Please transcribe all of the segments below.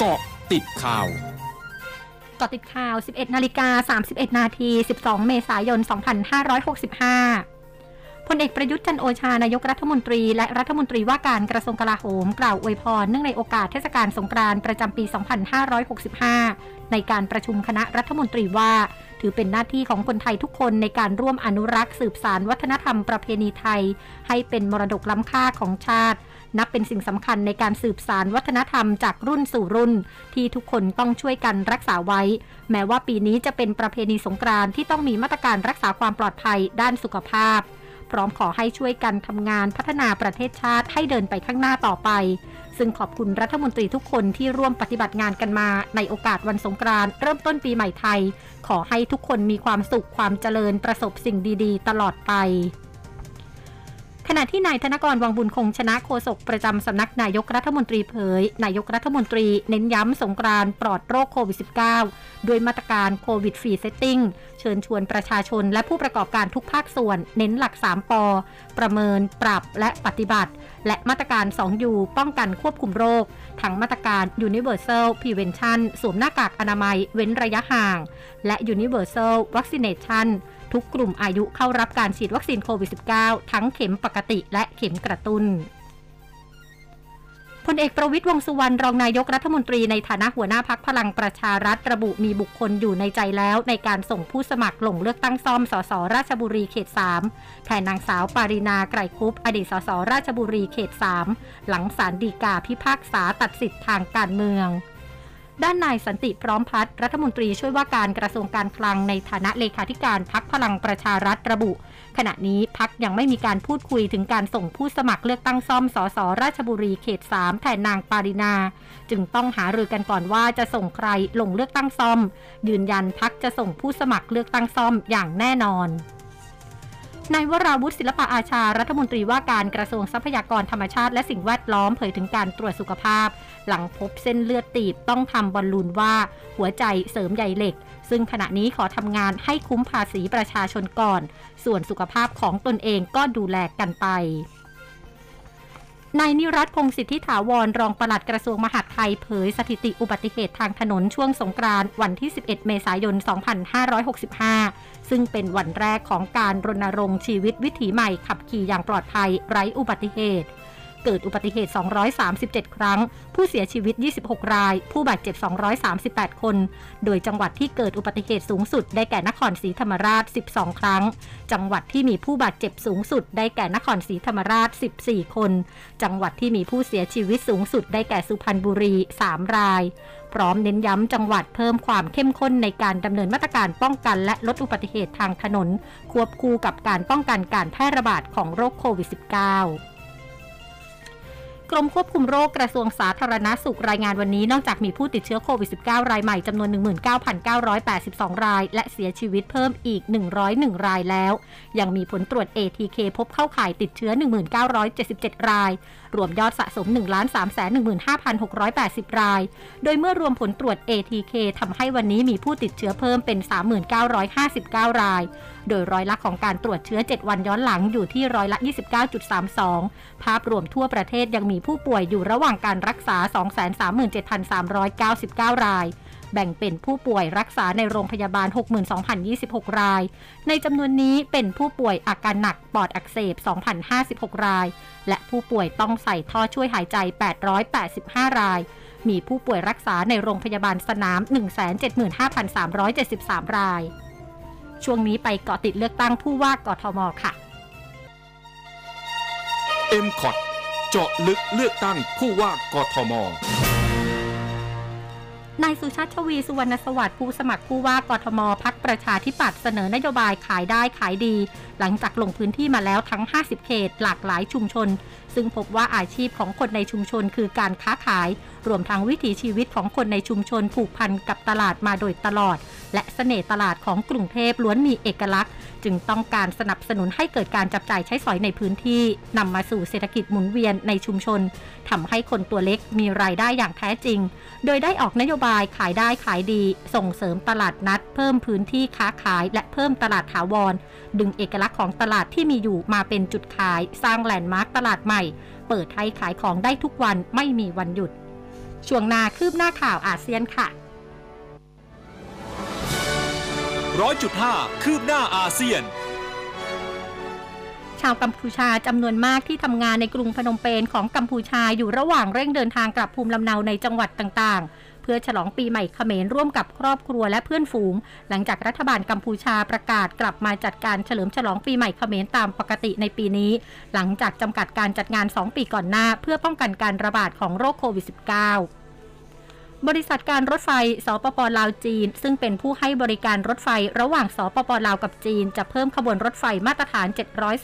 เกาะติดข่าวเกาะติดข่าว 11 นาฬิกา 31 นาที 12 เมษายน 2565 พลเอกประยุทธ์จันโอชา นายกรัฐมนตรี และรัฐมนตรีว่าการกระทรวงกลาโหม กล่าวอวยพรเนื่องในโอกาสเทศกาลสงกรานต์ประจำปี 2565 ในการประชุมคณะรัฐมนตรีว่า ถือเป็นหน้าที่ของคนไทยทุกคนในการร่วมอนุรักษ์สืบสารวัฒนธรรมประเพณีไทย ให้เป็นมรดกล้ำค่าของชาติ นับเป็นสิ่งสำคัญในการสืบสารวัฒนธรรมจากรุ่นสู่รุ่น ที่ทุกคนต้องช่วยกันรักษาไว้ แม้ว่าปีนี้จะเป็นประเพณีสงกรานต์ที่ต้องมีมาตรการรักษาความปลอดภัยด้านสุขภาพ พร้อมขอให้ช่วยกันทำงานพัฒนาประเทศชาติให้เดินไปข้างหน้าต่อไป ซึ่งขอบคุณรัฐมนตรีทุกคนที่ร่วมปฏิบัติงานกันมา ในโอกาสวันสงกรานต์เริ่มต้นปีใหม่ไทย ขอให้ทุกคนมีความสุขความเจริญประสบสิ่งดี ๆ ตลอดไป ขณะที่นายธนกรวังบุญคงชนะโฆษกประจำสำนักนายกรัฐมนตรีเผย นายกรัฐมนตรีเน้นย้ำสงกรานต์ปลอดโรคโควิด -19 ด้วยมาตรการ COVID Free Setting เชิญชวนประชาชนและผู้ประกอบการทุกภาคส่วน เน้นหลัก 3ปอประเมิน ปรับและปฏิบัติ และมาตรการ 2 U ป้องกันควบคุมโรค ทั้งมาตรการ Universal Prevention สวมหน้ากากอนามัยเว้นระยะห่าง และ Universal Vaccination ทุกกลุ่มอายุเข้ารับการฉีดวัคซีนโควิด -19 ทั้งเข็มปกติและเข็มกระตุ้นพลเอกประวิตยวงสุวรรณรองนายกรัฐมนตรีในฐานะหัวหน้าพักพลังประชารัฐระบุมีบุคคลอยู่ในใจแล้วในการส่งผู้สมัครลงเลือกตั้งซ่อมสสราชบุรีเขต 3 แทนนางสาวปารินาไกรคุปอดีตสสราชบุรีเขต 3 หลังศาลฎีกาพิพากษาตัดสิทธิ์ทางการเมือง ด้านนายสันติพร้อมพัฒน์รัฐมนตรีช่วยว่าการกระทรวงการคลังในฐานะเลขาธิการพักพลังประชารัฐระบุ ขณะนี้พักยังไม่มีการพูดคุยถึงการส่งผู้สมัครเลือกตั้งซ่อมสสราชบุรีเขต 3 แทนนางปารินา จึงต้องหารือกันก่อนว่าจะส่งใครลงเลือกตั้งซ่อม ยืนยันพักจะส่งผู้สมัครเลือกตั้งซ่อมอย่างแน่นอน นายวราวุฒิศิลปะอาชา รัฐมนตรีว่าการกระทรวงทรัพยากรธรรมชาติและสิ่งแวดล้อมเผยถึงการตรวจสุขภาพ หลังพบเส้นเลือดตีบต้องทำบอลลูนว่า หัวใจเสริมใยเหล็ก ซึ่งขณะนี้ขอทำงานให้คุ้มภาษีประชาชนก่อน ส่วนสุขภาพของตนเองก็ดูแลกันไป นายนิรัตพงศิทธิถาวรรองปลัดกระทรวงมหาดไทยเผยสถิติอุบัติเหตุทางถนนช่วงสงกรานต์วันที่ 11 เมษายน 2565 ซึ่งเป็นวันแรกของการรณรงค์ชีวิตวิถีใหม่ขับขี่อย่างปลอดภัยไร้อุบัติเหตุ เกิดอุบัติเหตุ 237 ครั้ง ผู้เสียชีวิต 26 ราย ผู้บาดเจ็บ 238 คน โดยจังหวัดที่เกิดอุบัติเหตุสูงสุดได้แก่นครศรีธรรมราช 12 ครั้ง จังหวัดที่มีผู้บาดเจ็บสูงสุดได้แก่นครศรีธรรมราช 14 คน จังหวัดที่มีผู้เสียชีวิตสูงสุดได้แก่สุพรรณบุรี 3 ราย พร้อมเน้นย้ำจังหวัดเพิ่มความเข้มข้นในการดำเนินมาตรการป้องกันและลดอุบัติเหตุทางถนน ควบคู่กับการป้องกันการแพร่ระบาดของโรคโควิด -19 กรมควบคุมโรคกระทรวงสาธารณาสุขรายงานวันนี้ นอกจากมีผู้ติดเชื้อโควิด -19 รายใหม่จำนวน 19,982 ราย และเสียชีวิตเพิ่มอีก 101 รายแล้ว ยังมีผลตรวจ ATK พบเข้าข่ายติดเชื้อ1977 ราย รวมยอดสะสม 1,315,680 ราย โดยเมื่อรวมผลตรวจ ATK ทำให้วันนี้มีผู้ติดเชื้อเพิ่มเป็น 3959 ราย โดยร้อยละของการตรวจเชื้อ 7 วันย้อนหลังอยู่ที่ร้อยละ 29.32 ภาพรวมทั่วประเทศยังมีีผู้ป่วยอยู่ระหว่างการรักษา 237,399 ราย แบ่งเป็นผู้ป่วยรักษาในโรงพยาบาล 62,026 ราย ในจำนวนนี้เป็นผู้ป่วยอาการหนักปอดอักเสบ 2,056 ราย และผู้ป่วยต้องใส่ท่อช่วยหายใจ 885 ราย มีผู้ป่วยรักษาในโรงพยาบาลสนาม 175,373 ราย ช่วงนี้ไปเกาะติดเลือกตั้งผู้ว่ากทมค่ะ m c o t เจาะลึกเลือกตั้งผู้ว่ากทม นายสุชาติชวีสุวรรณสวัสดิ์ผู้สมัครผู้ว่ากทมพักประชาธิปัตย์เสนอนโยบายขายได้ขายดี หลังจากลงพื้นที่มาแล้วทั้ง 50 เขตหลากหลายชุมชน ซึ่งพบว่าอาชีพของคนในชุมชนคือการค้าขาย รวมทั้งวิถีชีวิตของคนในชุมชนผูกพันกับตลาดมาโดยตลอด และเสน่ห์ตลาดของกรุงเทพล้วนมีเอกลักษณ์ จึงต้องการสนับสนุนให้เกิดการจับจ่ายใช้สอยในพื้นที่นำมาสู่เศรษฐกิจหมุนเวียนในชุมชนทำให้คนตัวเล็กมีรายได้อย่างแท้จริง โดยได้ออกนโยบายขายได้ขายดี ส่งเสริมตลาดนัด เพิ่มพื้นที่ค้าขาย และเพิ่มตลาดถาวร ดึงเอกลักษณ์ของตลาดที่มีอยู่มาเป็นจุดขาย สร้างแลนด์มาร์คตลาดใหม่ เปิดให้ขายของได้ทุกวันไม่มีวันหยุด ช่วงนาคืบหน้าข่าวอาเซียนค่ะ ร้อยจุดห้าคืบหน้าอาเซียน ชาวกัมพูชาจำนวนมากที่ทำงานในกรุงพนมเปญของกัมพูชาอยู่ระหว่างเร่งเดินทางกลับภูมิลำเนาในจังหวัดต่างๆ เพื่อฉลองปีใหม่เขมรร่วมกับครอบครัวและเพื่อนฝูง หลังจากรัฐบาลกัมพูชาประกาศกลับมาจัดการเฉลิมฉลองปีใหม่เขมรตามปกติในปีนี้ หลังจากจำกัดการจัดงาน 2 ปีก่อนหน้า เพื่อป้องกันการระบาดของโรคโควิด -19 บริษัทการรถไฟสปปลาวจีน ซึ่งเป็นผู้ให้บริการรถไฟระหว่างสปปลาวกับจีน จะเพิ่มขบวนรถไฟมาตรฐาน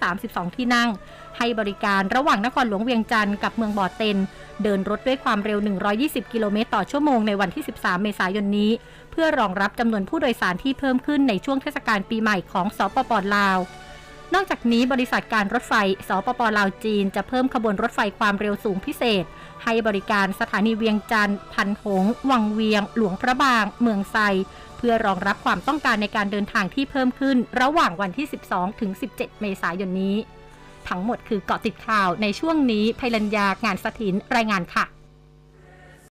732 ที่นั่ง ให้บริการระหว่างนครหลวงเวียงจันทร์กับเมืองบ่อเต็น เดินรถด้วยความเร็ว 120 กิโลเมตรต่อชั่วโมงในวันที่ 13 เมษายนนี้ เพื่อรองรับจำนวนผู้โดยสารที่เพิ่มขึ้นในช่วงเทศกาลปีใหม่ของสปปลาวนอกจากนี้บริษัทการรถไฟ สปปลาวจีน จะเพิ่มขบวนรถไฟความเร็วสูงพิเศษ ให้บริการสถานีเวียงจันทร์พันหง วังเวียง หลวงพระบาง เมืองไซ เพื่อรองรับความต้องการในการเดินทางที่เพิ่มขึ้น ระหว่างวันที่ 12 ถึง 17 เมษายนนี้ ทั้งหมดคือเกาะติดข่าวในช่วงนี้ภัยรัญญางานสถินรายงานค่ะ